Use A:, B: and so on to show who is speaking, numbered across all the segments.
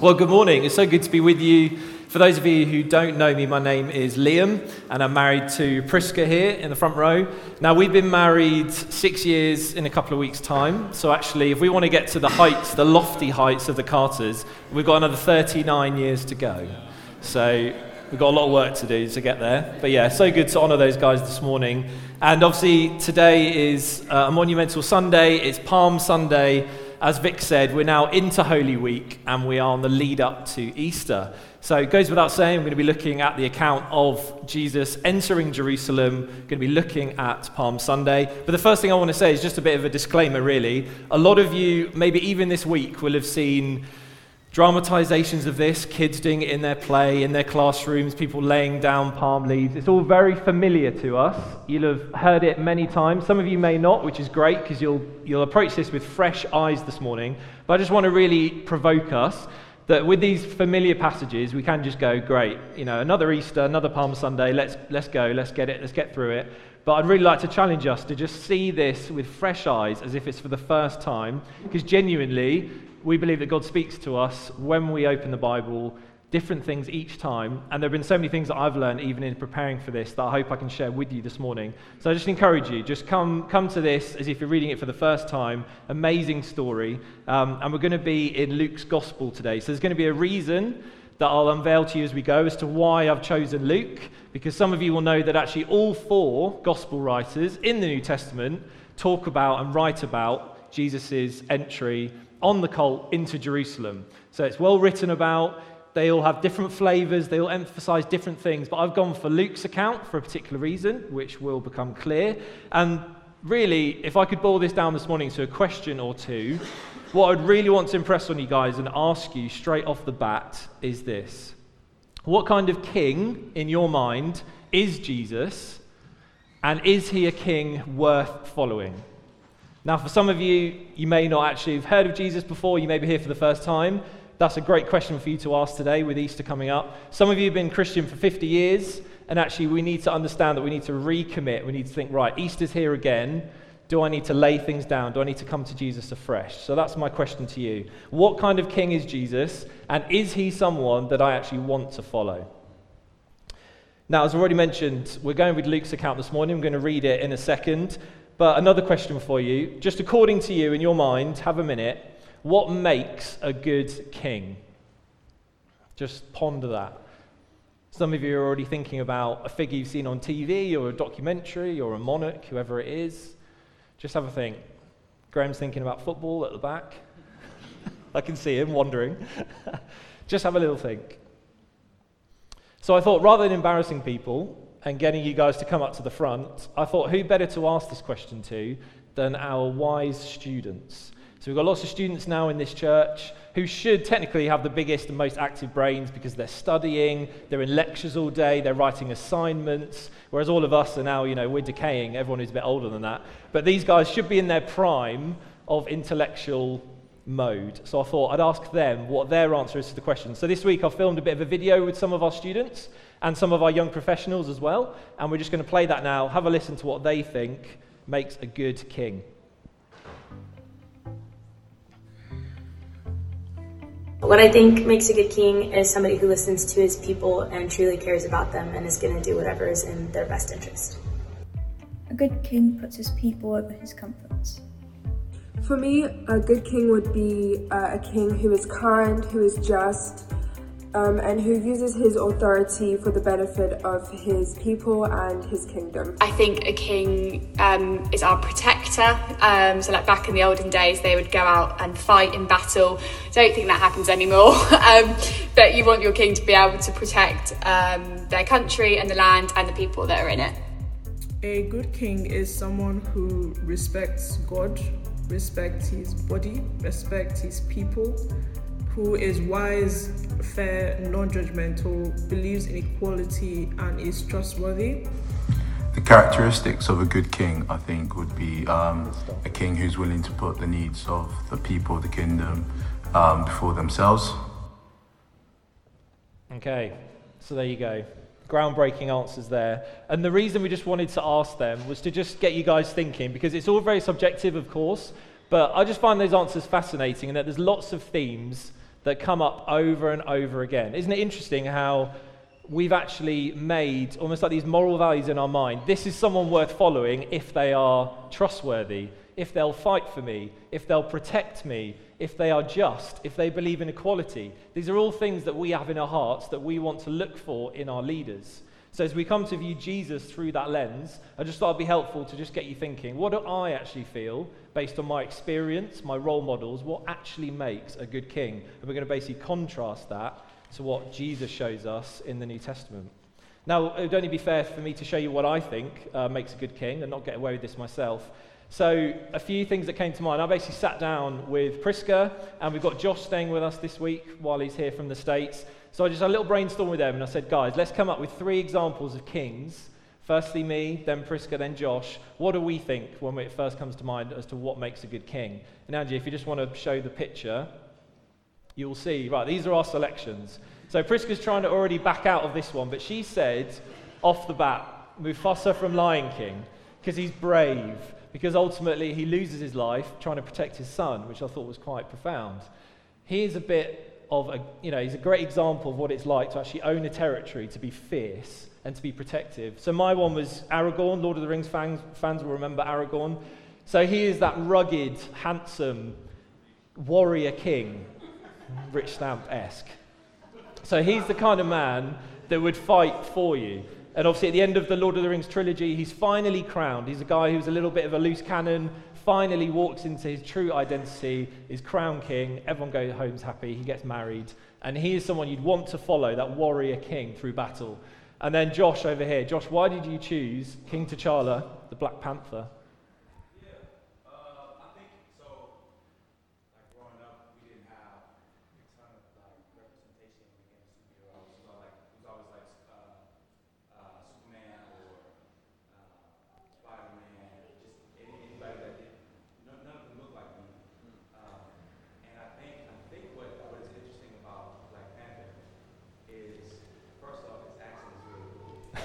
A: Well, good morning. It's so good to be with you. For those of you who don't know me, my name is Liam, and I'm married to Priska here in the front row. Now, we've been married six years in a couple of weeks' time. So, actually, if we want to get to the heights, the lofty heights of the Carters, we've got another 39 years to go. So, we've got a lot of work to do to get there. But yeah, so good to honour those guys this morning. And obviously, today is uh, a monumental Sunday, it's Palm Sunday as Vic said, we're now into Holy Week and we are on the lead up to Easter. So it goes without saying, we're going to be looking at the account of Jesus entering Jerusalem, we're going to be looking at Palm Sunday. But the first thing I want to say is just a bit of a disclaimer, really. A lot of you, maybe even this week, will have seen dramatizations of this, kids doing it in their play, in their classrooms, people laying down palm leaves. It's all very familiar to us. You'll have heard it many times. Some of you may not, which is great because you'll, you'll approach this with fresh eyes this morning. But I just want to really provoke us that with these familiar passages, we can just go, great, you know, another Easter, another Palm Sunday, let's, let's go, let's get it, let's get through it. But I'd really like to challenge us to just see this with fresh eyes as if it's for the first time, because genuinely, we believe that God speaks to us when we open the Bible, different things each time. And there have been so many things that I've learned even in preparing for this that I hope I can share with you this morning. So I just encourage you, just come, come to this as if you're reading it for the first time. Amazing story. Um, and we're going to be in Luke's Gospel today. So there's going to be a reason that I'll unveil to you as we go as to why I've chosen Luke, because some of you will know that actually all four Gospel writers in the New Testament talk about and write about Jesus' entry on the colt into Jerusalem. So it's well written about. They all have different flavors, they all emphasize different things. But I've gone for Luke's account for a particular reason, which will become clear. And really, if I could boil this down this morning to a question or two, what I'd really want to impress on you guys and ask you straight off the bat is this What kind of king in your mind is Jesus? And is he a king worth following? Now, for some of you, you may not actually have heard of Jesus before, you may be here for the first time. That's a great question for you to ask today with Easter coming up. Some of you have been Christian for 50 years, and actually, we need to understand that we need to recommit. We need to think, right, Easter's here again. Do I need to lay things down? Do I need to come to Jesus afresh? So that's my question to you. What kind of king is Jesus, and is he someone that I actually want to follow? Now, as already mentioned, we're going with Luke's account this morning. I'm going to read it in a second. But another question for you, just according to you in your mind, have a minute. What makes a good king? Just ponder that. Some of you are already thinking about a figure you've seen on TV or a documentary or a monarch, whoever it is. Just have a think. Graham's thinking about football at the back. I can see him wondering. Just have a little think. So I thought rather than embarrassing people, and getting you guys to come up to the front, I thought who better to ask this question to than our wise students. So we've got lots of students now in this church who should technically have the biggest and most active brains because they're studying, they're in lectures all day, they're writing assignments, whereas all of us are now, you know, we're decaying, everyone who's a bit older than that. But these guys should be in their prime of intellectual mode. So I thought I'd ask them what their answer is to the question. So this week I filmed a bit of a video with some of our students and some of our young professionals as well. And we're just going to play that now, have a listen to what they think makes a good king.
B: What I think makes a good king is somebody who listens to his people and truly cares about them and is going to do whatever is in their best interest.
C: A good king puts his people over his comforts.
D: For me, a good king would be uh, a king who is kind, who is just, um, and who uses his authority for the benefit of his people and his kingdom.
E: I think a king um, is our protector. Um, so, like back in the olden days, they would go out and fight in battle. I Don't think that happens anymore. Um, but you want your king to be able to protect um, their country and the land and the people that are in it.
F: A good king is someone who respects God, respects his body, respects his people who is wise, fair, non judgmental, believes in equality, and is trustworthy.
G: The characteristics of a good king, I think, would be um, a king who's willing to put the needs of the people of the kingdom um, before themselves.
A: Okay, so there you go. Groundbreaking answers there. And the reason we just wanted to ask them was to just get you guys thinking, because it's all very subjective, of course, but I just find those answers fascinating and that there's lots of themes that come up over and over again. Isn't it interesting how we've actually made almost like these moral values in our mind? This is someone worth following if they are trustworthy, if they'll fight for me, if they'll protect me, if they are just, if they believe in equality. These are all things that we have in our hearts that we want to look for in our leaders. So, as we come to view Jesus through that lens, I just thought it'd be helpful to just get you thinking what do I actually feel, based on my experience, my role models, what actually makes a good king? And we're going to basically contrast that to what Jesus shows us in the New Testament. Now, it would only be fair for me to show you what I think uh, makes a good king and not get away with this myself. So, a few things that came to mind. I basically sat down with Priska, and we've got Josh staying with us this week while he's here from the States. So, I just had a little brainstorm with them, and I said, guys, let's come up with three examples of kings. Firstly, me, then Priska, then Josh. What do we think when it first comes to mind as to what makes a good king? And Angie, if you just want to show the picture, you'll see. Right, these are our selections. So, Priska's trying to already back out of this one, but she said off the bat, Mufasa from Lion King, because he's brave because ultimately he loses his life trying to protect his son, which I thought was quite profound. He is a bit of a, you know, he's a great example of what it's like to actually own a territory, to be fierce and to be protective. So my one was Aragorn. Lord of the Rings fans, fans will remember Aragorn. So he is that rugged, handsome warrior king, rich stamp esque. So he's the kind of man that would fight for you. And obviously, at the end of the Lord of the Rings trilogy, he's finally crowned. He's a guy who's a little bit of a loose cannon, finally walks into his true identity, is crown king. Everyone goes home happy. He gets married. And he is someone you'd want to follow, that warrior king through battle. And then Josh over here. Josh, why did you choose King T'Challa, the Black Panther?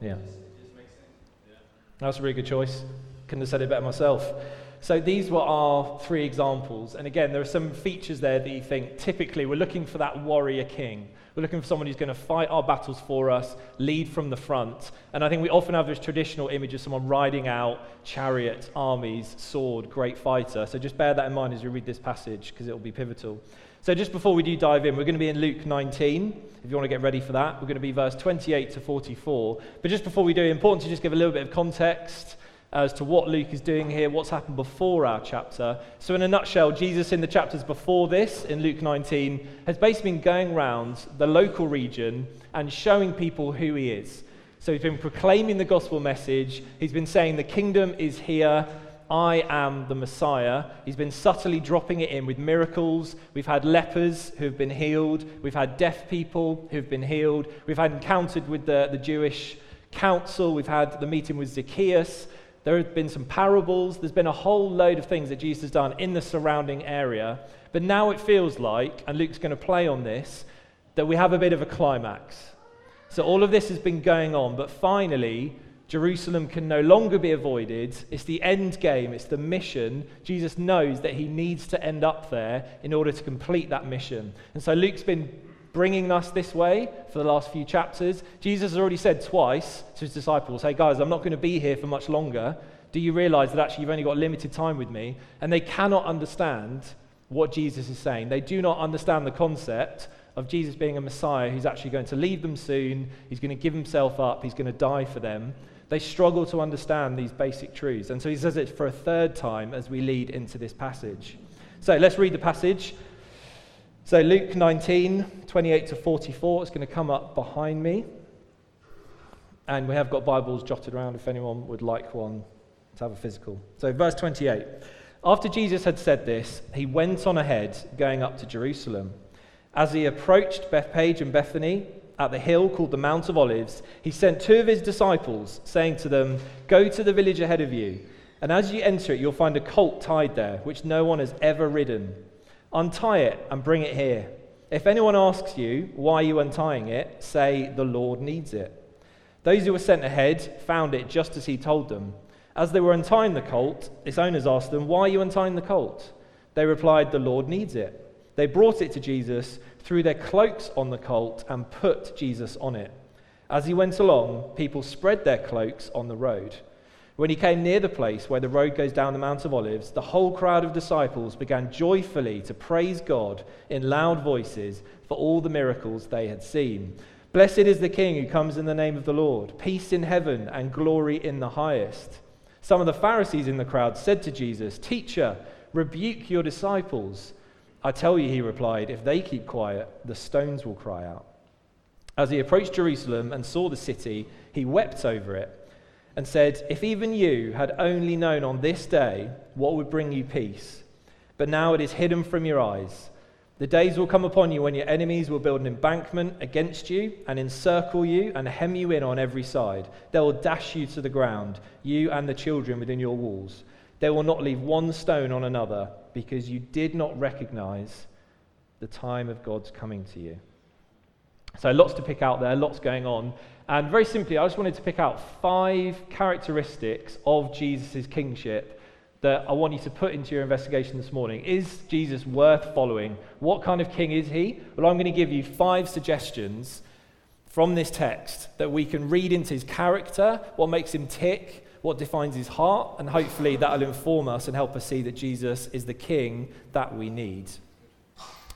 A: Yeah. That's a really good choice. Couldn't have said it better myself. So these were our three examples. And again, there are some features there that you think typically we're looking for that warrior king. We're looking for someone who's going to fight our battles for us, lead from the front. And I think we often have this traditional image of someone riding out chariot, armies, sword, great fighter. So just bear that in mind as you read this passage because it will be pivotal. So, just before we do dive in, we're going to be in Luke 19. If you want to get ready for that, we're going to be verse 28 to 44. But just before we do, important to just give a little bit of context as to what Luke is doing here, what's happened before our chapter. So, in a nutshell, Jesus in the chapters before this, in Luke 19, has basically been going around the local region and showing people who he is. So, he's been proclaiming the gospel message, he's been saying the kingdom is here I am the Messiah. He's been subtly dropping it in with miracles. We've had lepers who've been healed. We've had deaf people who've been healed. We've had encountered with the, the Jewish council. We've had the meeting with Zacchaeus. There have been some parables. There's been a whole load of things that Jesus has done in the surrounding area. But now it feels like, and Luke's going to play on this, that we have a bit of a climax. So all of this has been going on, but finally, Jerusalem can no longer be avoided. It's the end game, it's the mission. Jesus knows that he needs to end up there in order to complete that mission. And so Luke's been bringing us this way for the last few chapters. Jesus has already said twice to his disciples, Hey guys, I'm not going to be here for much longer. Do you realize that actually you've only got limited time with me? And they cannot understand what Jesus is saying. They do not understand the concept of Jesus being a Messiah who's actually going to leave them soon. He's going to give himself up. He's going to die for them. They struggle to understand these basic truths. And so he says it for a third time as we lead into this passage. So let's read the passage. So Luke 19, 28 to 44, it's going to come up behind me. And we have got Bibles jotted around if anyone would like one to have a physical. So, verse 28. After Jesus had said this, he went on ahead, going up to Jerusalem. As he approached Bethphage and Bethany, at the hill called the Mount of Olives, he sent two of his disciples, saying to them, Go to the village ahead of you, and as you enter it, you'll find a colt tied there, which no one has ever ridden. Untie it and bring it here. If anyone asks you, Why are you untying it? say, The Lord needs it. Those who were sent ahead found it just as he told them. As they were untying the colt, its owners asked them, Why are you untying the colt? They replied, The Lord needs it. They brought it to Jesus, threw their cloaks on the colt, and put Jesus on it. As he went along, people spread their cloaks on the road. When he came near the place where the road goes down the Mount of Olives, the whole crowd of disciples began joyfully to praise God in loud voices for all the miracles they had seen. Blessed is the King who comes in the name of the Lord, peace in heaven and glory in the highest. Some of the Pharisees in the crowd said to Jesus, Teacher, rebuke your disciples. I tell you, he replied, if they keep quiet, the stones will cry out. As he approached Jerusalem and saw the city, he wept over it and said, If even you had only known on this day what would bring you peace, but now it is hidden from your eyes. The days will come upon you when your enemies will build an embankment against you and encircle you and hem you in on every side. They will dash you to the ground, you and the children within your walls. They will not leave one stone on another because you did not recognize the time of God's coming to you. So, lots to pick out there, lots going on. And very simply, I just wanted to pick out five characteristics of Jesus' kingship that I want you to put into your investigation this morning. Is Jesus worth following? What kind of king is he? Well, I'm going to give you five suggestions from this text that we can read into his character, what makes him tick, what defines his heart, and hopefully that'll inform us and help us see that Jesus is the king that we need.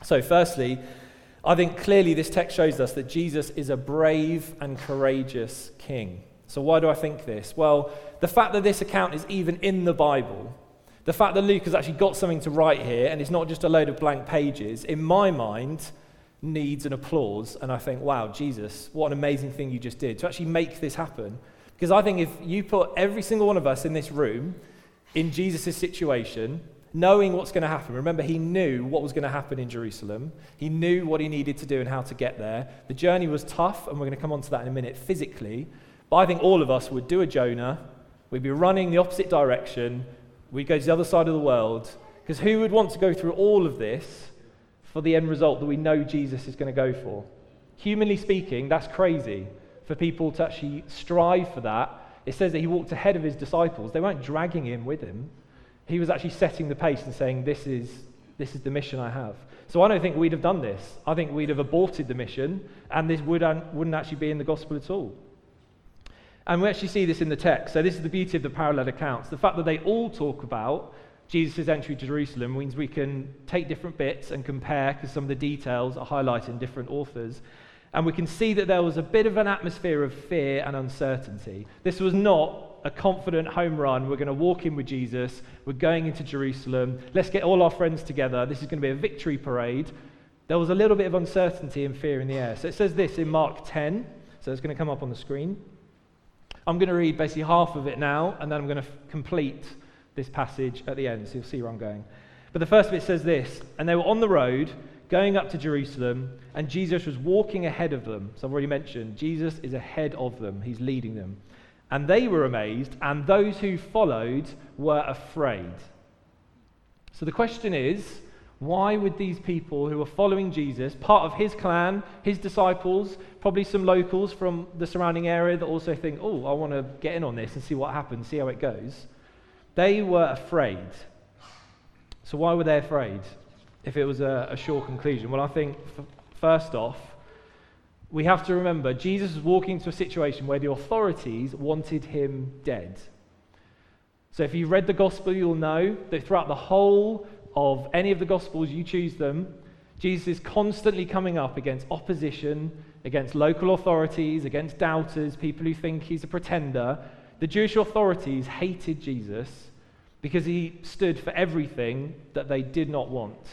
A: So, firstly, I think clearly this text shows us that Jesus is a brave and courageous king. So, why do I think this? Well, the fact that this account is even in the Bible, the fact that Luke has actually got something to write here and it's not just a load of blank pages, in my mind, needs an applause. And I think, wow, Jesus, what an amazing thing you just did to actually make this happen. Because I think if you put every single one of us in this room in Jesus' situation, knowing what's going to happen. Remember, he knew what was going to happen in Jerusalem. He knew what he needed to do and how to get there. The journey was tough, and we're going to come on to that in a minute physically. But I think all of us would do a Jonah. We'd be running the opposite direction. We'd go to the other side of the world. Because who would want to go through all of this for the end result that we know Jesus is going to go for? Humanly speaking, that's crazy for people to actually strive for that. It says that he walked ahead of his disciples. They weren't dragging him with him. He was actually setting the pace and saying, This is, this is the mission I have. So I don't think we'd have done this. I think we'd have aborted the mission, and this would, wouldn't actually be in the gospel at all. And we actually see this in the text. So, this is the beauty of the parallel accounts. The fact that they all talk about Jesus' entry to Jerusalem means we can take different bits and compare because some of the details are highlighted in different authors. And we can see that there was a bit of an atmosphere of fear and uncertainty. This was not a confident home run. We're going to walk in with Jesus. We're going into Jerusalem. Let's get all our friends together. This is going to be a victory parade. There was a little bit of uncertainty and fear in the air. So it says this in Mark 10. So it's going to come up on the screen. I'm going to read basically half of it now, and then I'm going to f- complete this passage at the end, so you'll see where I'm going. But the first bit says this And they were on the road going up to Jerusalem, and Jesus was walking ahead of them. So I've already mentioned, Jesus is ahead of them, he's leading them. And they were amazed, and those who followed were afraid. So the question is, why would these people who are following Jesus, part of his clan, his disciples, probably some locals from the surrounding area that also think, oh, I want to get in on this and see what happens, see how it goes, they were afraid. So, why were they afraid if it was a, a sure conclusion? Well, I think, f- first off, we have to remember Jesus was walking into a situation where the authorities wanted him dead. So, if you've read the gospel, you'll know that throughout the whole of any of the Gospels, you choose them, Jesus is constantly coming up against opposition, against local authorities, against doubters, people who think he's a pretender. The Jewish authorities hated Jesus because he stood for everything that they did not want.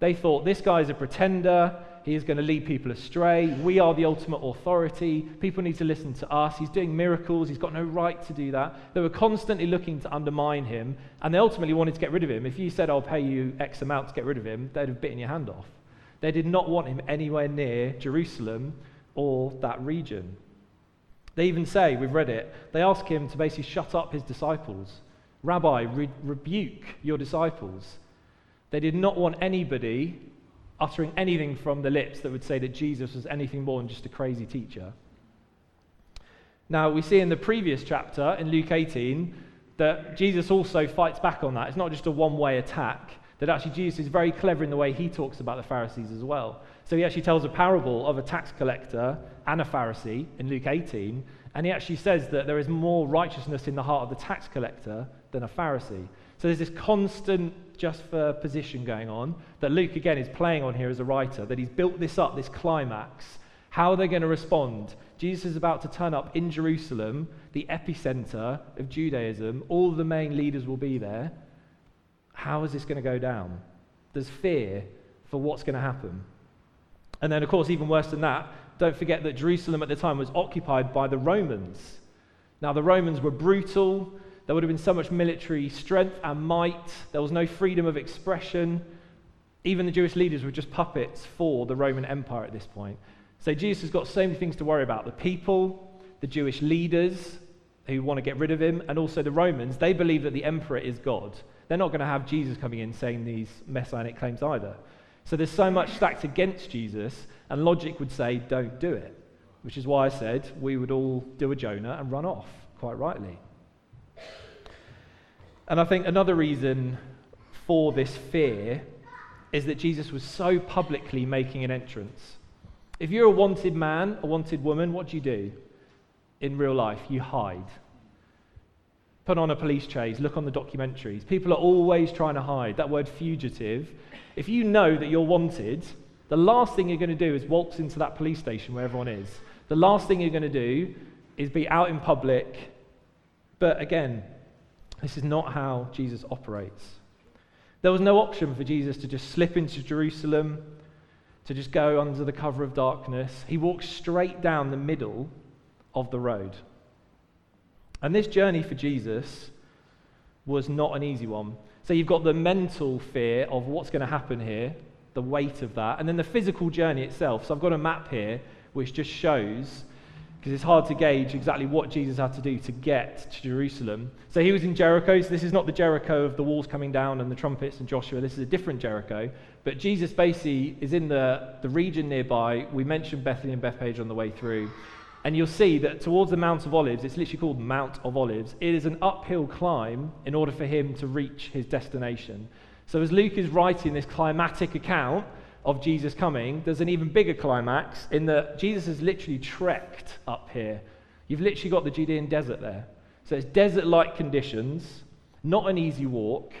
A: They thought this guy is a pretender. He is going to lead people astray. We are the ultimate authority. People need to listen to us. He's doing miracles. He's got no right to do that. They were constantly looking to undermine him, and they ultimately wanted to get rid of him. If you said, I'll pay you X amount to get rid of him, they'd have bitten your hand off. They did not want him anywhere near Jerusalem or that region. They even say, we've read it, they ask him to basically shut up his disciples. Rabbi, re- rebuke your disciples. They did not want anybody uttering anything from the lips that would say that Jesus was anything more than just a crazy teacher. Now, we see in the previous chapter, in Luke 18, that Jesus also fights back on that. It's not just a one way attack, that actually Jesus is very clever in the way he talks about the Pharisees as well. So he actually tells a parable of a tax collector and a Pharisee in Luke 18, and he actually says that there is more righteousness in the heart of the tax collector than a Pharisee. So there's this constant just for position going on that Luke again is playing on here as a writer, that he's built this up, this climax. How are they going to respond? Jesus is about to turn up in Jerusalem, the epicenter of Judaism. All the main leaders will be there. How is this going to go down? There's fear for what's going to happen. And then, of course, even worse than that, don't forget that Jerusalem at the time was occupied by the Romans. Now, the Romans were brutal, there would have been so much military strength and might. There was no freedom of expression. Even the Jewish leaders were just puppets for the Roman Empire at this point. So Jesus has got so many things to worry about the people, the Jewish leaders who want to get rid of him, and also the Romans. They believe that the emperor is God. They're not going to have Jesus coming in saying these messianic claims either. So there's so much stacked against Jesus, and logic would say, don't do it. Which is why I said we would all do a Jonah and run off, quite rightly. And I think another reason for this fear is that Jesus was so publicly making an entrance. If you're a wanted man, a wanted woman, what do you do in real life? You hide. Put on a police chase, look on the documentaries. People are always trying to hide. That word fugitive. If you know that you're wanted, the last thing you're going to do is waltz into that police station where everyone is. The last thing you're going to do is be out in public. But again, this is not how Jesus operates. There was no option for Jesus to just slip into Jerusalem, to just go under the cover of darkness. He walked straight down the middle of the road. And this journey for Jesus was not an easy one. So you've got the mental fear of what's going to happen here, the weight of that, and then the physical journey itself. So I've got a map here which just shows because it's hard to gauge exactly what Jesus had to do to get to Jerusalem. So he was in Jericho. So this is not the Jericho of the walls coming down and the trumpets and Joshua. This is a different Jericho. But Jesus basically is in the, the region nearby. We mentioned Bethany and Bethphage on the way through. And you'll see that towards the Mount of Olives, it's literally called Mount of Olives. It is an uphill climb in order for him to reach his destination. So as Luke is writing this climatic account, of Jesus coming, there's an even bigger climax in that Jesus has literally trekked up here. You've literally got the Judean desert there. So it's desert like conditions, not an easy walk.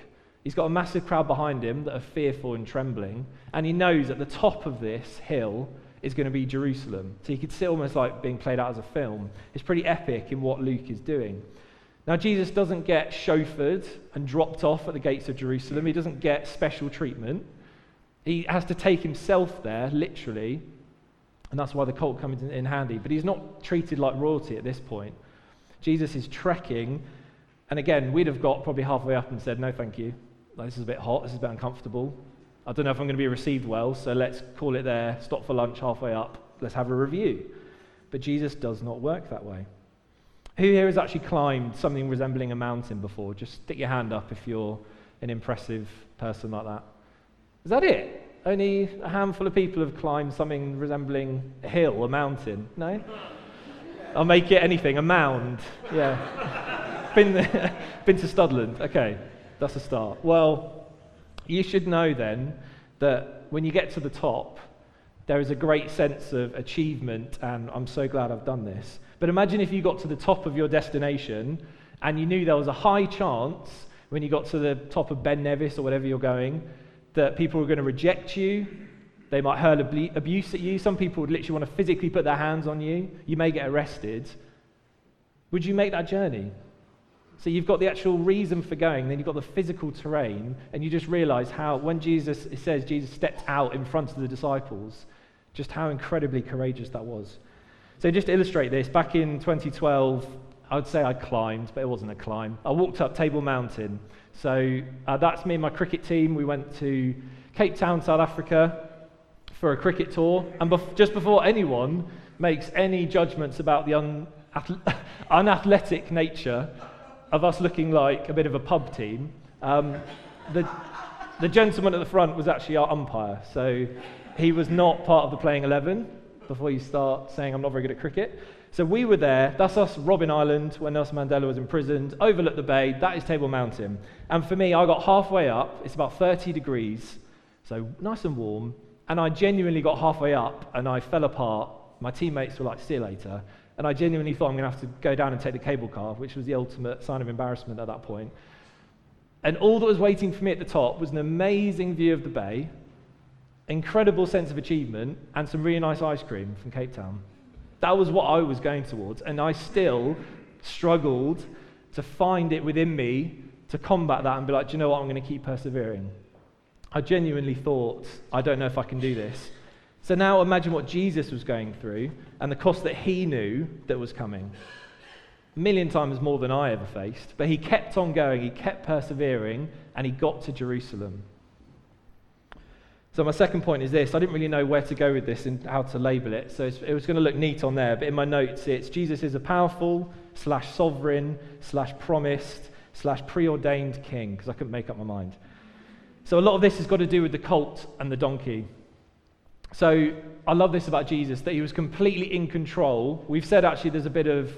A: He's got a massive crowd behind him that are fearful and trembling. And he knows at the top of this hill is going to be Jerusalem. So you could see almost like being played out as a film. It's pretty epic in what Luke is doing. Now, Jesus doesn't get chauffeured and dropped off at the gates of Jerusalem, he doesn't get special treatment. He has to take himself there, literally, and that's why the colt comes in, handy. But he's not treated like royalty at this point. Jesus is trekking, and again, we'd have got probably halfway up and said, No, thank you. This is a bit hot, this is a bit uncomfortable. I don't know if I'm going to be received well, so let's call it there, stop for lunch halfway up, let's have a review. But Jesus does not work that way. Who here has actually climbed something resembling a mountain before? Just stick your hand up if you're an impressive person like that. Is that it? Only a handful of people have climbed something resembling a hill, a mountain? No? I'll make it anything, a mound. Yeah. been, there, been to Studland. Okay, that's a start. Well, you should know then that when you get to the top, there is a great sense of achievement, and I'm so glad I've done this. But imagine if you got to the top of your destination and you knew there was a high chance when you got to the top of Ben Nevis or whatever you're going that people are going to reject you. They might hurl abuse at you. Some people would literally want to physically put their hands on you. You may get arrested. Would you make that journey? So you've got the actual reason for going, then you've got the physical terrain, and you just realize how, when Jesus, says Jesus stepped out in front of the disciples, just how incredibly courageous that was. So just to illustrate this, back in 2012, I would say I climbed, but it wasn't a climb. I walked up Table Mountain. So uh, that's me and my cricket team. We went to Cape Town, South Africa for a cricket tour. And bef- just before anyone makes any judgments about the un- unathletic nature of us looking like a bit of a pub team, um, the, the gentleman at the front was actually our umpire. So he was not part of the playing 11 before you start saying I'm not very good at cricket. So we were there. That's us, Robben Island, when Nelson Mandela was imprisoned. Overlook the bay. That is Table Mountain. And for me, I got halfway up. It's about 30 degrees, so nice and warm. And I genuinely got halfway up and I fell apart. My teammates were like, see you later. And I genuinely thought I'm going to have to go down and take the cable car, which was the ultimate sign of embarrassment at that point. And all that was waiting for me at the top was an amazing view of the bay, incredible sense of achievement, and some really nice ice cream from Cape Town. That was what I was going towards. And I still struggled to find it within me to combat that and be like, do you know what? I'm going to keep persevering. I genuinely thought, I don't know if I can do this. So now imagine what Jesus was going through and the cost that he knew that was coming. A million times more than I ever faced. But he kept on going, he kept persevering, and he got to Jerusalem. So, my second point is this I didn't really know where to go with this and how to label it. So, it was going to look neat on there, but in my notes, it's Jesus is a powerful, slash sovereign, slash promised, slash preordained king, because I couldn't make up my mind. So, a lot of this has got to do with the colt and the donkey. So, I love this about Jesus that he was completely in control. We've said actually there's a bit of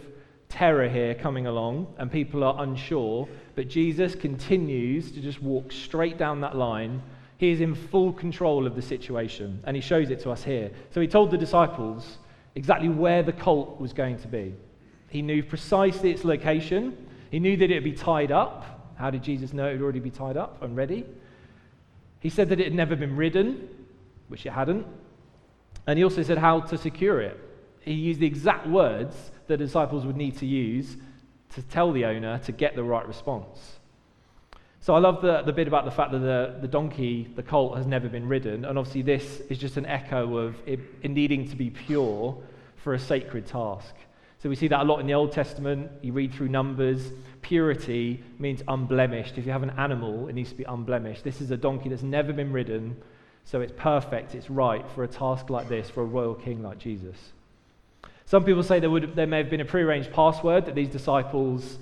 A: terror here coming along, and people are unsure, but Jesus continues to just walk straight down that line he is in full control of the situation, and he shows it to us here. So he told the disciples exactly where the colt was going to be. He knew precisely its location, he knew that it would be tied up. How did Jesus know it would already be tied up and ready? He said that it had never been ridden, which it hadn't. And he also said how to secure it. He used the exact words the disciples would need to use to tell the owner to get the right response. So I love the, the bit about the fact that the, the donkey, the colt, has never been ridden. And obviously, this is just an echo of it, it needing to be pure for a sacred task. So we see that a lot in the Old Testament. You read through Numbers. Purity means unblemished. If you have an animal, it needs to be unblemished. This is a donkey that's never been ridden, so it's perfect, it's right for a task like this, for a royal king like Jesus. Some people say there, would, there may have been a prearranged password that these disciples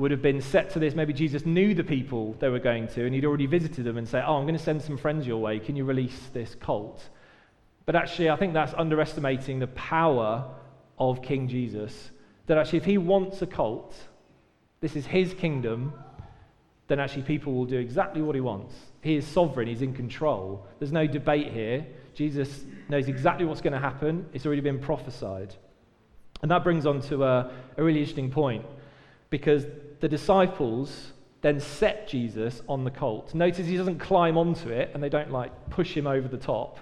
A: would have been set to this. Maybe Jesus knew the people they were going to, and he'd already visited them and say, Oh, I'm going to send some friends your way. Can you release this cult? But actually, I think that's underestimating the power of King Jesus. That actually, if he wants a cult, this is his kingdom, then actually people will do exactly what he wants. He is sovereign, he's in control. There's no debate here. Jesus knows exactly what's going to happen, it's already been prophesied. And that brings on to a, a really interesting point because the disciples then set Jesus on the colt. Notice he doesn't climb onto it and they don't like push him over the top.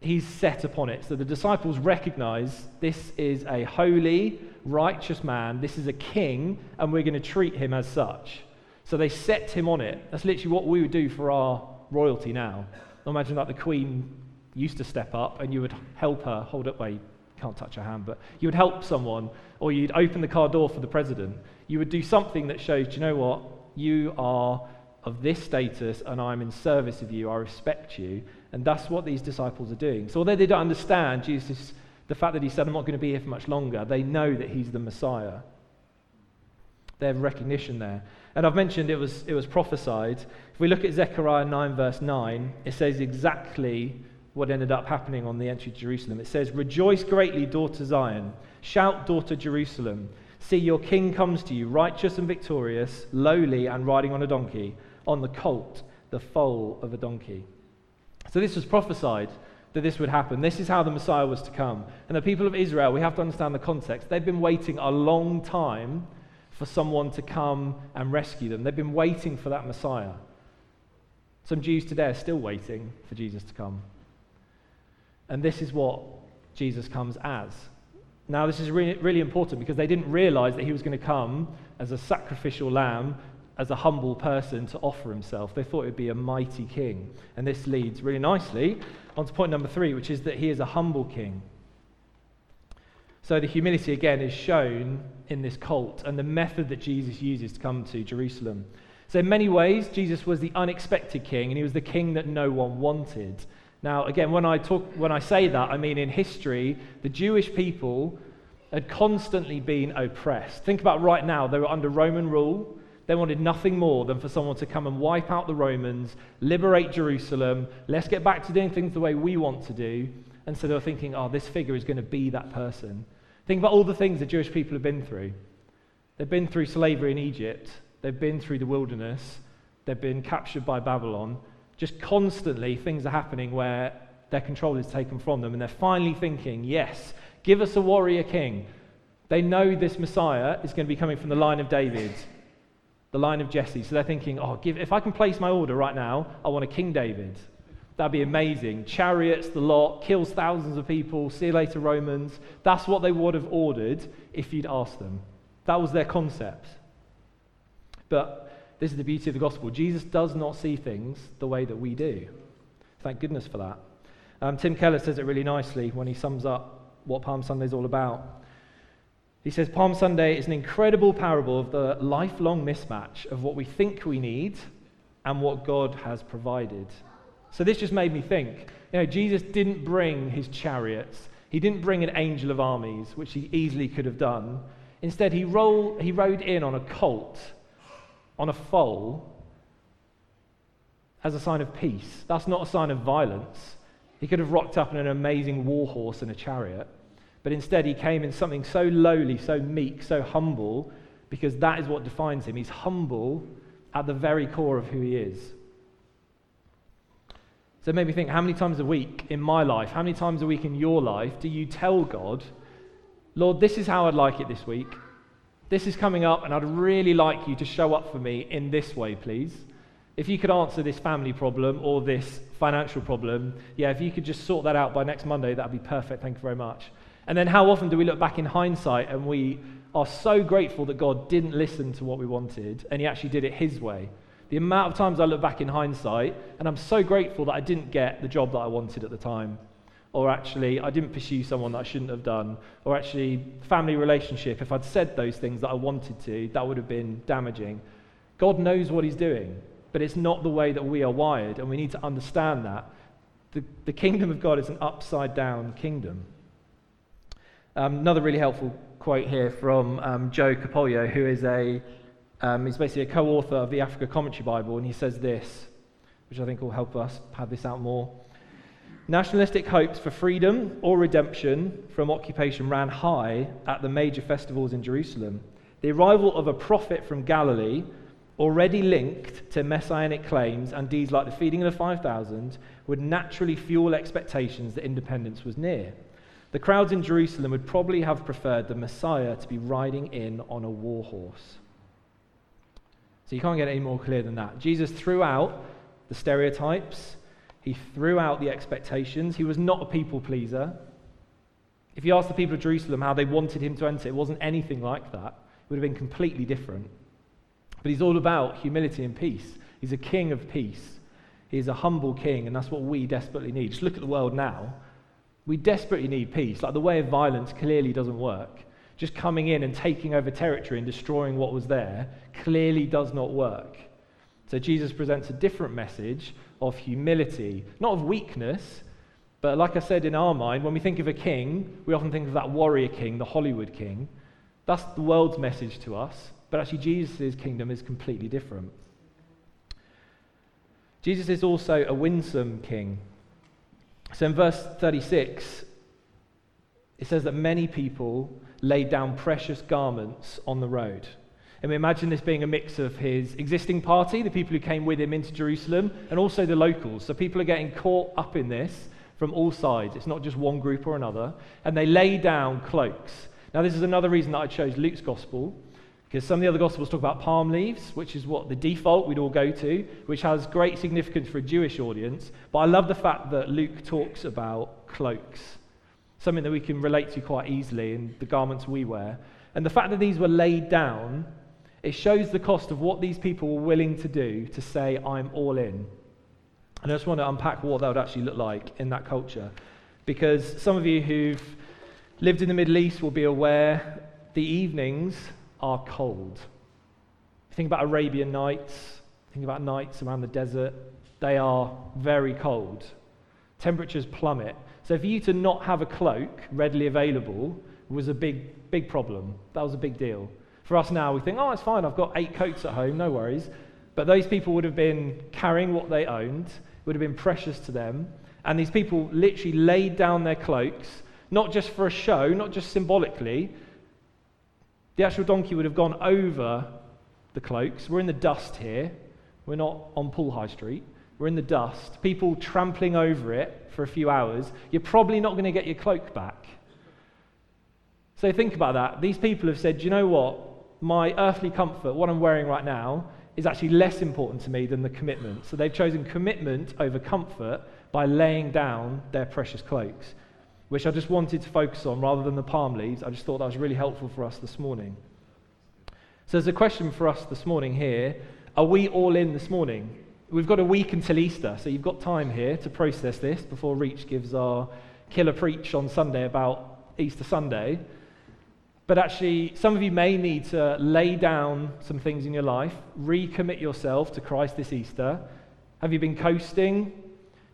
A: He's set upon it. So the disciples recognize this is a holy, righteous man. This is a king, and we're going to treat him as such. So they set him on it. That's literally what we would do for our royalty now. Imagine like the queen used to step up and you would help her hold up, you can't touch a hand, but you would help someone, or you'd open the car door for the president you would do something that shows, do you know what? You are of this status and I'm in service of you. I respect you. And that's what these disciples are doing. So, although they don't understand Jesus, the fact that he said, I'm not going to be here for much longer, they know that he's the Messiah. They have recognition there. And I've mentioned it was, it was prophesied. If we look at Zechariah 9, verse 9, it says exactly what ended up happening on the entry to Jerusalem. It says, Rejoice greatly, daughter Zion. Shout, daughter Jerusalem. See, your king comes to you, righteous and victorious, lowly and riding on a donkey, on the colt, the foal of a donkey. So this was prophesied that this would happen. This is how the Messiah was to come. And the people of Israel, we have to understand the context. They've been waiting a long time for someone to come and rescue them. They've been waiting for that Messiah. Some Jews today are still waiting for Jesus to come. And this is what Jesus comes as Now, this is really, really important because they didn't realize that he was going to come as a sacrificial lamb, as a humble person to offer himself. They thought it would be a mighty king. And this leads really nicely on to point number three, which is that he is a humble king. So the humility again is shown in this cult and the method that Jesus uses to come to Jerusalem. So, in many ways, Jesus was the unexpected king and he was the king that no one wanted. Now, again, when I, talk, when I say that, I mean in history, the Jewish people had constantly been oppressed. Think about right now, they were under Roman rule. They wanted nothing more than for someone to come and wipe out the Romans, liberate Jerusalem, let's get back to doing things the way we want to do. And so they were thinking, oh, this figure is going to be that person. Think about all the things the Jewish people have been through. They've been through slavery in Egypt, they've been through the wilderness, they've been captured by Babylon. Just constantly, things are happening where their control is taken from them, and they're finally thinking, yes, give us a warrior king. They know this Messiah is going to be coming from the line of David, the line of Jesse. So they're thinking, oh, give, if I can place my order right now, I want a King David. That'd be amazing. Chariots, the lot, kills thousands of people, see you later, Romans. That's what they would have ordered if you'd asked them. That was their concept. But this is the beauty of the gospel. Jesus does not see things the way that we do. Thank goodness for that. Um, Tim Keller says it really nicely when he sums up what Palm Sunday is all about. He says Palm Sunday is an incredible parable of the lifelong mismatch of what we think we need and what God has provided. So this just made me think. You know, Jesus didn't bring his chariots. He didn't bring an angel of armies, which he easily could have done. Instead, he, roll, he rode in on a colt on a foal as a sign of peace. That's not a sign of violence. He could have rocked up in an amazing war horse and a chariot, but instead he came in something so lowly, so meek, so humble, because that is what defines him. He's humble at the very core of who he is. So it made me think how many times a week in my life, how many times a week in your life do you tell God, Lord, this is how I'd like it this week? This is coming up, and I'd really like you to show up for me in this way, please. If you could answer this family problem or this financial problem, yeah, if you could just sort that out by next Monday, that'd be perfect. Thank you very much. And then how often do we look back in hindsight and we are so grateful that God didn't listen to what we wanted and He actually did it His way? The amount of times I look back in hindsight and I'm so grateful that I didn't get the job that I wanted at the time or actually I didn't pursue someone that I shouldn't have done, or actually family relationship, if I'd said those things that I wanted to, that would have been damaging. God knows what He's doing, but it's not the way that we are wired, and we need to understand that. The, the kingdom of God is an upside down kingdom. Um, another really helpful quote here from um, Joe Capollo, who is a um, he's basically a co-author of the Africa Commentary Bible, and he says this, which I think will help us pad this out more. Nationalistic hopes for freedom or redemption from occupation ran high at the major festivals in Jerusalem. The arrival of a prophet from Galilee, already linked to messianic claims and deeds like the feeding of the 5,000, would naturally fuel expectations that independence was near. The crowds in Jerusalem would probably have preferred the Messiah to be riding in on a war horse. So you can't get any more clear than that. Jesus threw out the stereotypes he threw out the expectations. He was not a people pleaser. If you ask the people of Jerusalem how they wanted him to enter, it wasn't anything like that. It would have been completely different. But he's all about humility and peace. He's a king of peace. He's a humble king, and that's what we desperately need. Just look at the world now. We desperately need peace. Like the way of violence clearly doesn't work. Just coming in and taking over territory and destroying what was there clearly does not work. So Jesus presents a different message of humility, not of weakness, but like I said in our mind, when we think of a king, we often think of that warrior king, the Hollywood king. That's the world's message to us, but actually, Jesus' kingdom is completely different. Jesus is also a winsome king. So in verse 36, it says that many people laid down precious garments on the road. And we imagine this being a mix of his existing party, the people who came with him into Jerusalem, and also the locals. So people are getting caught up in this from all sides. It's not just one group or another. And they lay down cloaks. Now, this is another reason that I chose Luke's gospel, because some of the other gospels talk about palm leaves, which is what the default we'd all go to, which has great significance for a Jewish audience. But I love the fact that Luke talks about cloaks. something that we can relate to quite easily in the garments we wear. And the fact that these were laid down, it shows the cost of what these people were willing to do to say, I'm all in. And I just want to unpack what that would actually look like in that culture. Because some of you who've lived in the Middle East will be aware the evenings are cold. Think about Arabian nights, think about nights around the desert. They are very cold. Temperatures plummet. So for you to not have a cloak readily available was a big, big problem. That was a big deal. For us now, we think, oh, it's fine, I've got eight coats at home, no worries. But those people would have been carrying what they owned, it would have been precious to them. And these people literally laid down their cloaks, not just for a show, not just symbolically. The actual donkey would have gone over the cloaks. We're in the dust here. We're not on Poole High Street. We're in the dust. People trampling over it for a few hours. You're probably not going to get your cloak back. So think about that. These people have said, you know what? My earthly comfort, what I'm wearing right now, is actually less important to me than the commitment. So they've chosen commitment over comfort by laying down their precious cloaks, which I just wanted to focus on rather than the palm leaves. I just thought that was really helpful for us this morning. So there's a question for us this morning here Are we all in this morning? We've got a week until Easter, so you've got time here to process this before Rich gives our killer preach on Sunday about Easter Sunday. But actually, some of you may need to lay down some things in your life, recommit yourself to Christ this Easter. Have you been coasting? Do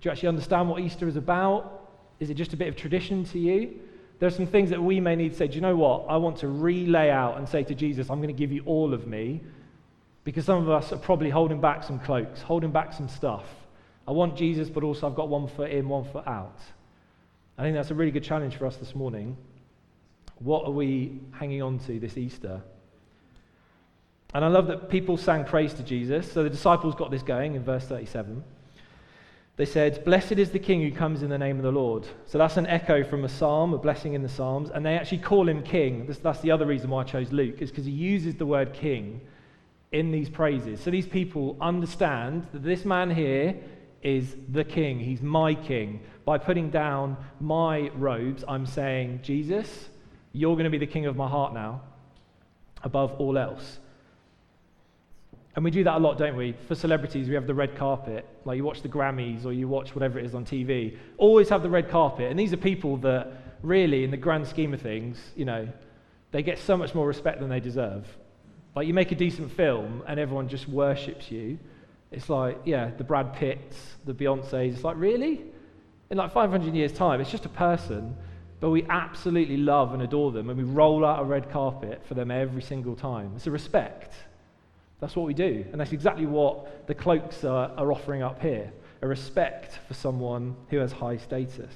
A: you actually understand what Easter is about? Is it just a bit of tradition to you? There are some things that we may need to say, do you know what? I want to relay out and say to Jesus, I'm going to give you all of me because some of us are probably holding back some cloaks, holding back some stuff. I want Jesus, but also I've got one foot in, one foot out. I think that's a really good challenge for us this morning. What are we hanging on to this Easter? And I love that people sang praise to Jesus. So the disciples got this going in verse 37. They said, Blessed is the King who comes in the name of the Lord. So that's an echo from a psalm, a blessing in the Psalms. And they actually call him King. that's the other reason why I chose Luke, is because he uses the word King in these praises. So these people understand that this man here is the king. He's my king. By putting down my robes, I'm saying, Jesus, you're going to be the king of my heart now, above all else. And we do that a lot, don't we? For celebrities, we have the red carpet. Like you watch the Grammys or you watch whatever it is on TV. Always have the red carpet. And these are people that really, in the grand scheme of things, you know, they get so much more respect than they deserve. Like you make a decent film and everyone just worships you. It's like, yeah, the Brad Pitts, the Beyoncé's. It's like, really? In like 500 years' time, it's just a person, but we absolutely love and adore them and we roll out a red carpet for them every single time. It's a respect. That's what we do. And that's exactly what the cloaks are, are offering up here a respect for someone who has high status.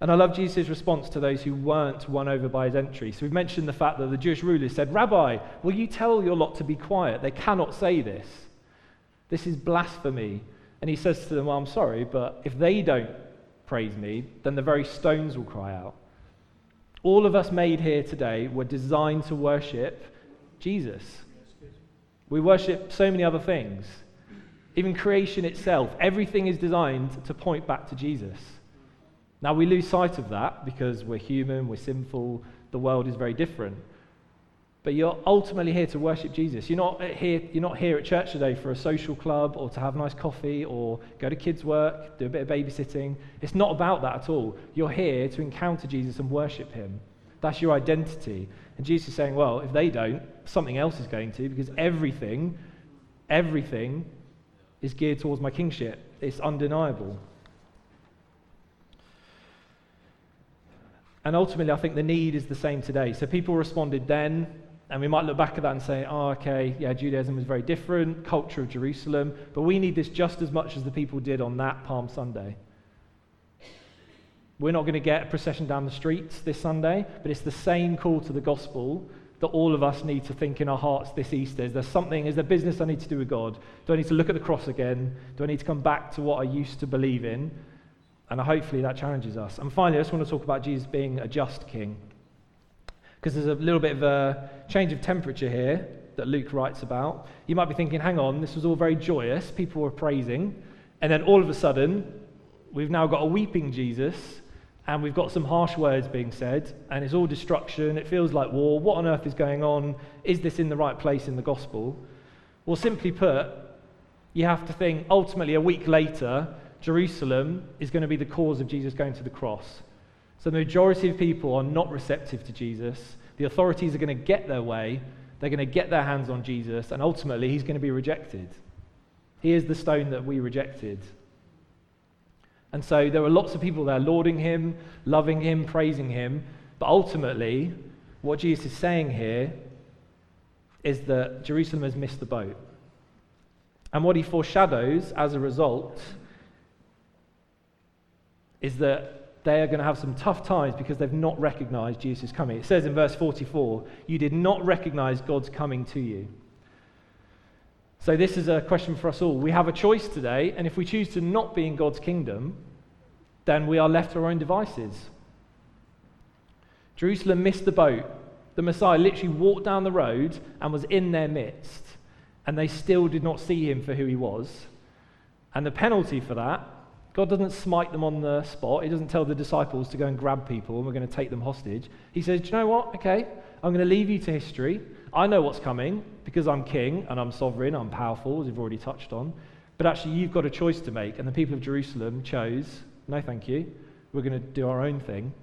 A: And I love Jesus' response to those who weren't won over by his entry. So we've mentioned the fact that the Jewish rulers said, Rabbi, will you tell your lot to be quiet? They cannot say this. This is blasphemy. And he says to them, Well, I'm sorry, but if they don't praise me, then the very stones will cry out. All of us made here today were designed to worship Jesus. We worship so many other things. Even creation itself, everything is designed to point back to Jesus. Now, we lose sight of that because we're human, we're sinful, the world is very different. But you're ultimately here to worship Jesus. You're not, here, you're not here at church today for a social club or to have nice coffee or go to kids' work, do a bit of babysitting. It's not about that at all. You're here to encounter Jesus and worship him. That's your identity. And Jesus is saying, well, if they don't, something else is going to because everything, everything is geared towards my kingship. It's undeniable. And ultimately, I think the need is the same today. So people responded then, and we might look back at that and say, oh, okay, yeah, Judaism was very different, culture of Jerusalem, but we need this just as much as the people did on that Palm Sunday. We're not going to get a procession down the streets this Sunday, but it's the same call to the gospel that all of us need to think in our hearts this Easter. Is there something, is there business I need to do with God? Do I need to look at the cross again? Do I need to come back to what I used to believe in? And hopefully that challenges us. And finally, I just want to talk about Jesus being a just king. Because there's a little bit of a change of temperature here that Luke writes about. You might be thinking, hang on, this was all very joyous. People were praising. And then all of a sudden, we've now got a weeping Jesus and we've got some harsh words being said, and it's all destruction. It feels like war. What on earth is going on? Is this in the right place in the gospel? Well, simply put, you have to think ultimately, a week later, Jerusalem is going to be the cause of Jesus going to the cross. So the majority of people are not receptive to Jesus. The authorities are going to get their way, they're going to get their hands on Jesus, and ultimately, he's going to be rejected. He is the stone that we rejected. And so there were lots of people there lauding him, loving him, praising him. But ultimately, what Jesus is saying here is that Jerusalem has missed the boat. And what he foreshadows as a result is that they are going to have some tough times because they've not recognized Jesus' coming. It says in verse 44, You did not recognize God's coming to you. So, this is a question for us all. We have a choice today, and if we choose to not be in God's kingdom, then we are left to our own devices. Jerusalem missed the boat. The Messiah literally walked down the road and was in their midst, and they still did not see him for who he was. And the penalty for that, God doesn't smite them on the spot. He doesn't tell the disciples to go and grab people and we're going to take them hostage. He says, Do you know what? Okay, I'm going to leave you to history. I know what's coming because I'm king and I'm sovereign, I'm powerful, as we've already touched on. But actually, you've got a choice to make. And the people of Jerusalem chose, no, thank you. We're going to do our own thing.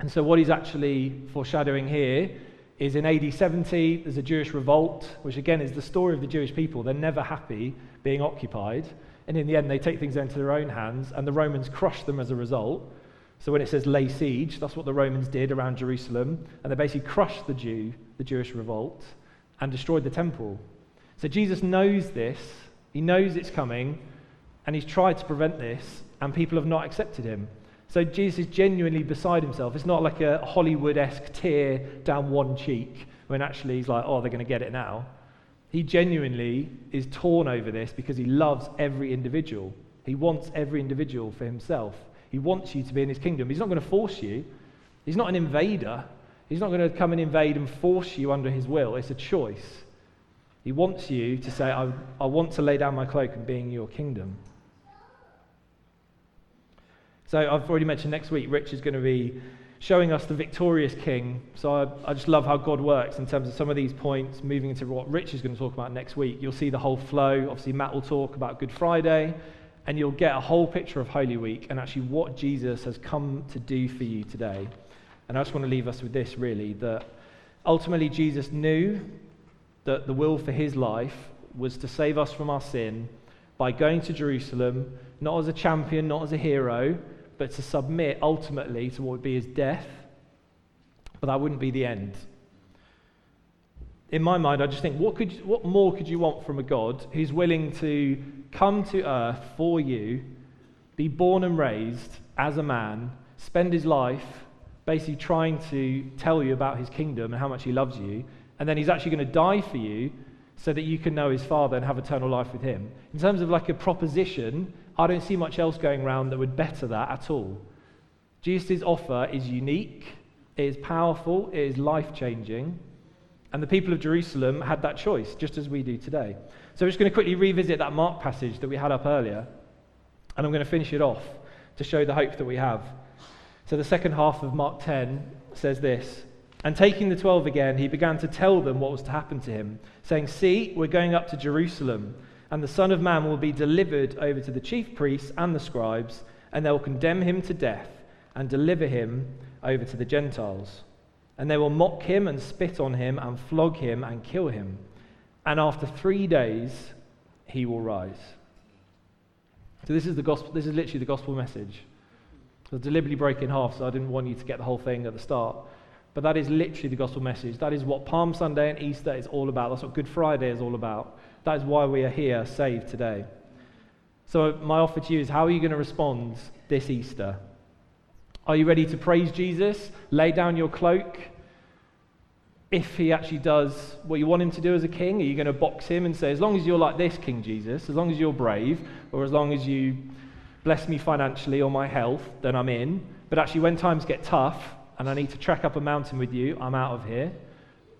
A: And so, what he's actually foreshadowing here is in AD 70, there's a Jewish revolt, which again is the story of the Jewish people. They're never happy being occupied. And in the end, they take things into their own hands, and the Romans crush them as a result. So when it says lay siege, that's what the Romans did around Jerusalem, and they basically crushed the Jew, the Jewish revolt, and destroyed the temple. So Jesus knows this, he knows it's coming, and he's tried to prevent this, and people have not accepted him. So Jesus is genuinely beside himself. It's not like a Hollywood esque tear down one cheek when actually he's like, oh, they're going to get it now. He genuinely is torn over this because he loves every individual. He wants every individual for himself. He wants you to be in his kingdom. He's not going to force you. He's not an invader. He's not going to come and invade and force you under his will. It's a choice. He wants you to say, I, I want to lay down my cloak and be in your kingdom. So I've already mentioned next week, Rich is going to be showing us the victorious king. So I, I, just love how God works in terms of some of these points, moving into what Rich is going to talk about next week. You'll see the whole flow. Obviously, Matt will talk about Good Friday and you'll get a whole picture of Holy Week and actually what Jesus has come to do for you today. And I just want to leave us with this really that ultimately Jesus knew that the will for his life was to save us from our sin by going to Jerusalem, not as a champion, not as a hero, but to submit ultimately to what would be his death. But that wouldn't be the end in my mind, I just think, what, could, what more could you want from a God who's willing to come to earth for you, be born and raised as a man, spend his life basically trying to tell you about his kingdom and how much he loves you, and then he's actually going to die for you so that you can know his Father and have eternal life with him. In terms of like a proposition, I don't see much else going around that would better that at all. Jesus' offer is unique, it is powerful, it is life changing. And the people of Jerusalem had that choice, just as we do today. So I'm just going to quickly revisit that Mark passage that we had up earlier. And I'm going to finish it off to show the hope that we have. So the second half of Mark 10 says this And taking the twelve again, he began to tell them what was to happen to him, saying, See, we're going up to Jerusalem, and the Son of Man will be delivered over to the chief priests and the scribes, and they will condemn him to death and deliver him over to the Gentiles and they will mock him and spit on him and flog him and kill him. And after three days, he will rise. So this is the gospel. This is literally the gospel message. So deliberately break in half, so I didn't want you to get the whole thing at the start. But that is literally the gospel message. That is what Palm Sunday and Easter is all about. That's what Good Friday is all about. That is why we are here, saved today. So my offer to you is how are you going to respond this Easter? Are you ready to praise Jesus? Lay down your cloak. If he actually does what you want him to do as a king, are you going to box him and say, as long as you're like this, King Jesus, as long as you're brave, or as long as you bless me financially or my health, then I'm in. But actually, when times get tough and I need to trek up a mountain with you, I'm out of here.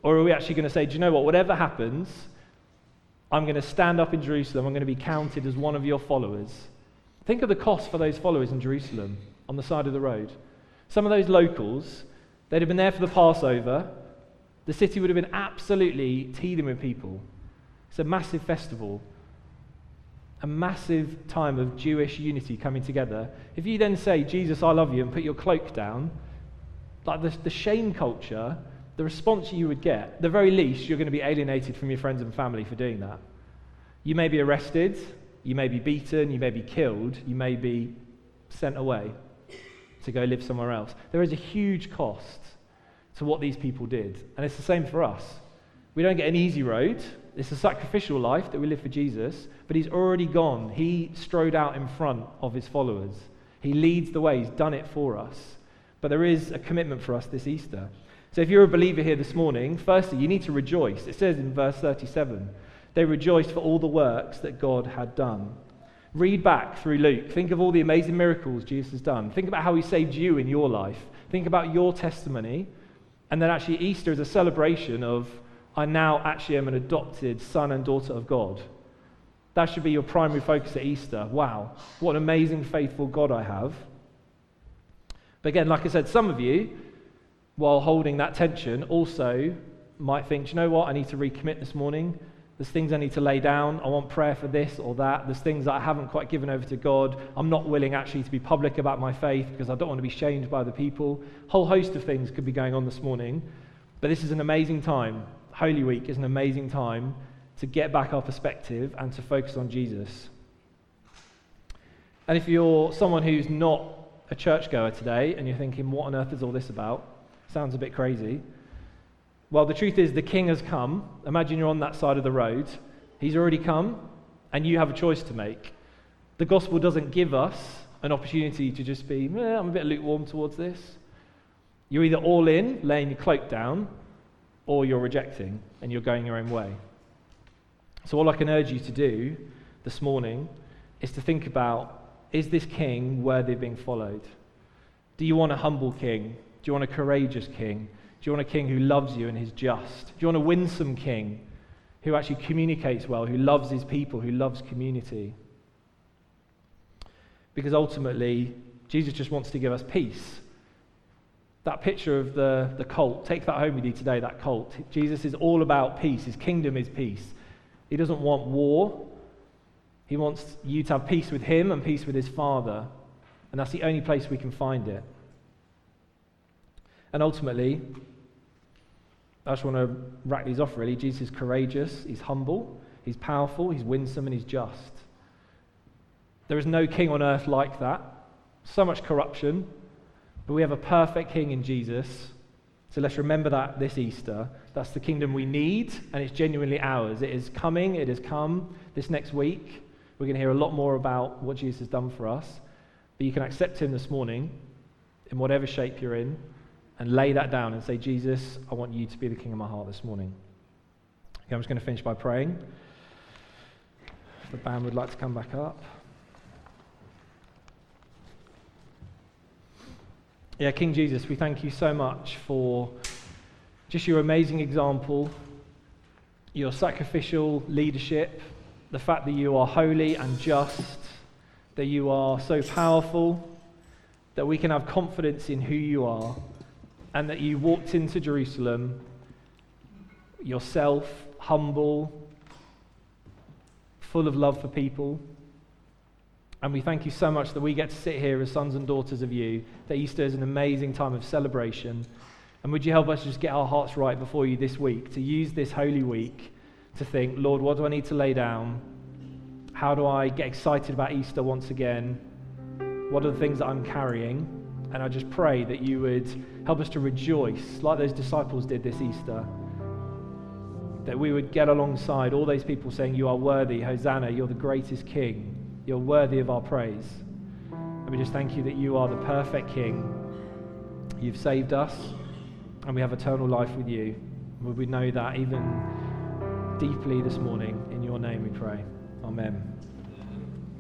A: Or are we actually going to say, do you know what? Whatever happens, I'm going to stand up in Jerusalem. I'm going to be counted as one of your followers. Think of the cost for those followers in Jerusalem on the side of the road. Some of those locals, they'd have been there for the Passover. The city would have been absolutely teeming with people. It's a massive festival, a massive time of Jewish unity coming together. If you then say, Jesus, I love you, and put your cloak down, like the, the shame culture, the response you would get, the very least, you're going to be alienated from your friends and family for doing that. You may be arrested, you may be beaten, you may be killed, you may be sent away to go live somewhere else. There is a huge cost to what these people did. And it's the same for us. We don't get an easy road. It's a sacrificial life that we live for Jesus, but he's already gone. He strode out in front of his followers. He leads the way, he's done it for us. But there is a commitment for us this Easter. So if you're a believer here this morning, firstly, you need to rejoice. It says in verse 37 they rejoiced for all the works that God had done. Read back through Luke. Think of all the amazing miracles Jesus has done. Think about how he saved you in your life. Think about your testimony. And then actually, Easter is a celebration of I now actually am an adopted son and daughter of God. That should be your primary focus at Easter. Wow, what an amazing, faithful God I have. But again, like I said, some of you, while holding that tension, also might think, you know what, I need to recommit this morning. There's things I need to lay down. I want prayer for this or that. There's things that I haven't quite given over to God. I'm not willing actually to be public about my faith because I don't want to be shamed by the people. Whole host of things could be going on this morning. But this is an amazing time. Holy Week is an amazing time to get back our perspective and to focus on Jesus. And if you're someone who's not a churchgoer today and you're thinking, what on earth is all this about? Sounds a bit crazy. Well, the truth is, the king has come. Imagine you're on that side of the road. He's already come, and you have a choice to make. The gospel doesn't give us an opportunity to just be, eh, I'm a bit lukewarm towards this. You're either all in, laying your cloak down, or you're rejecting and you're going your own way. So, all I can urge you to do this morning is to think about is this king worthy of being followed? Do you want a humble king? Do you want a courageous king? Do you want a king who loves you and is just? Do you want a winsome king who actually communicates well, who loves his people, who loves community? Because ultimately, Jesus just wants to give us peace. That picture of the, the colt, take that home with you today, that colt. Jesus is all about peace. His kingdom is peace. He doesn't want war. He wants you to have peace with him and peace with his Father. And that's the only place we can find it. And ultimately, I just want to rack these off really. Jesus is courageous, he's humble, he's powerful, he's winsome, and he's just. There is no king on earth like that. So much corruption, but we have a perfect king in Jesus. So let's remember that this Easter. That's the kingdom we need, and it's genuinely ours. It is coming, it has come this next week. We're going to hear a lot more about what Jesus has done for us. But you can accept him this morning in whatever shape you're in and lay that down and say, Jesus, I want you to be the king of my heart this morning. Okay, I'm just going to finish by praying. If the band would like to come back up. Yeah, King Jesus, we thank you so much for just your amazing example, your sacrificial leadership, the fact that you are holy and just, that you are so powerful, that we can have confidence in who you are and that you walked into Jerusalem yourself, humble, full of love for people. And we thank you so much that we get to sit here as sons and daughters of you, that Easter is an amazing time of celebration. And would you help us just get our hearts right before you this week, to use this holy week to think, Lord, what do I need to lay down? How do I get excited about Easter once again? What are the things that I'm carrying? And I just pray that you would help us to rejoice like those disciples did this Easter. That we would get alongside all those people saying, You are worthy, Hosanna, you're the greatest King, you're worthy of our praise. And we just thank you that you are the perfect King. You've saved us, and we have eternal life with you. We know that even deeply this morning? In your name we pray. Amen.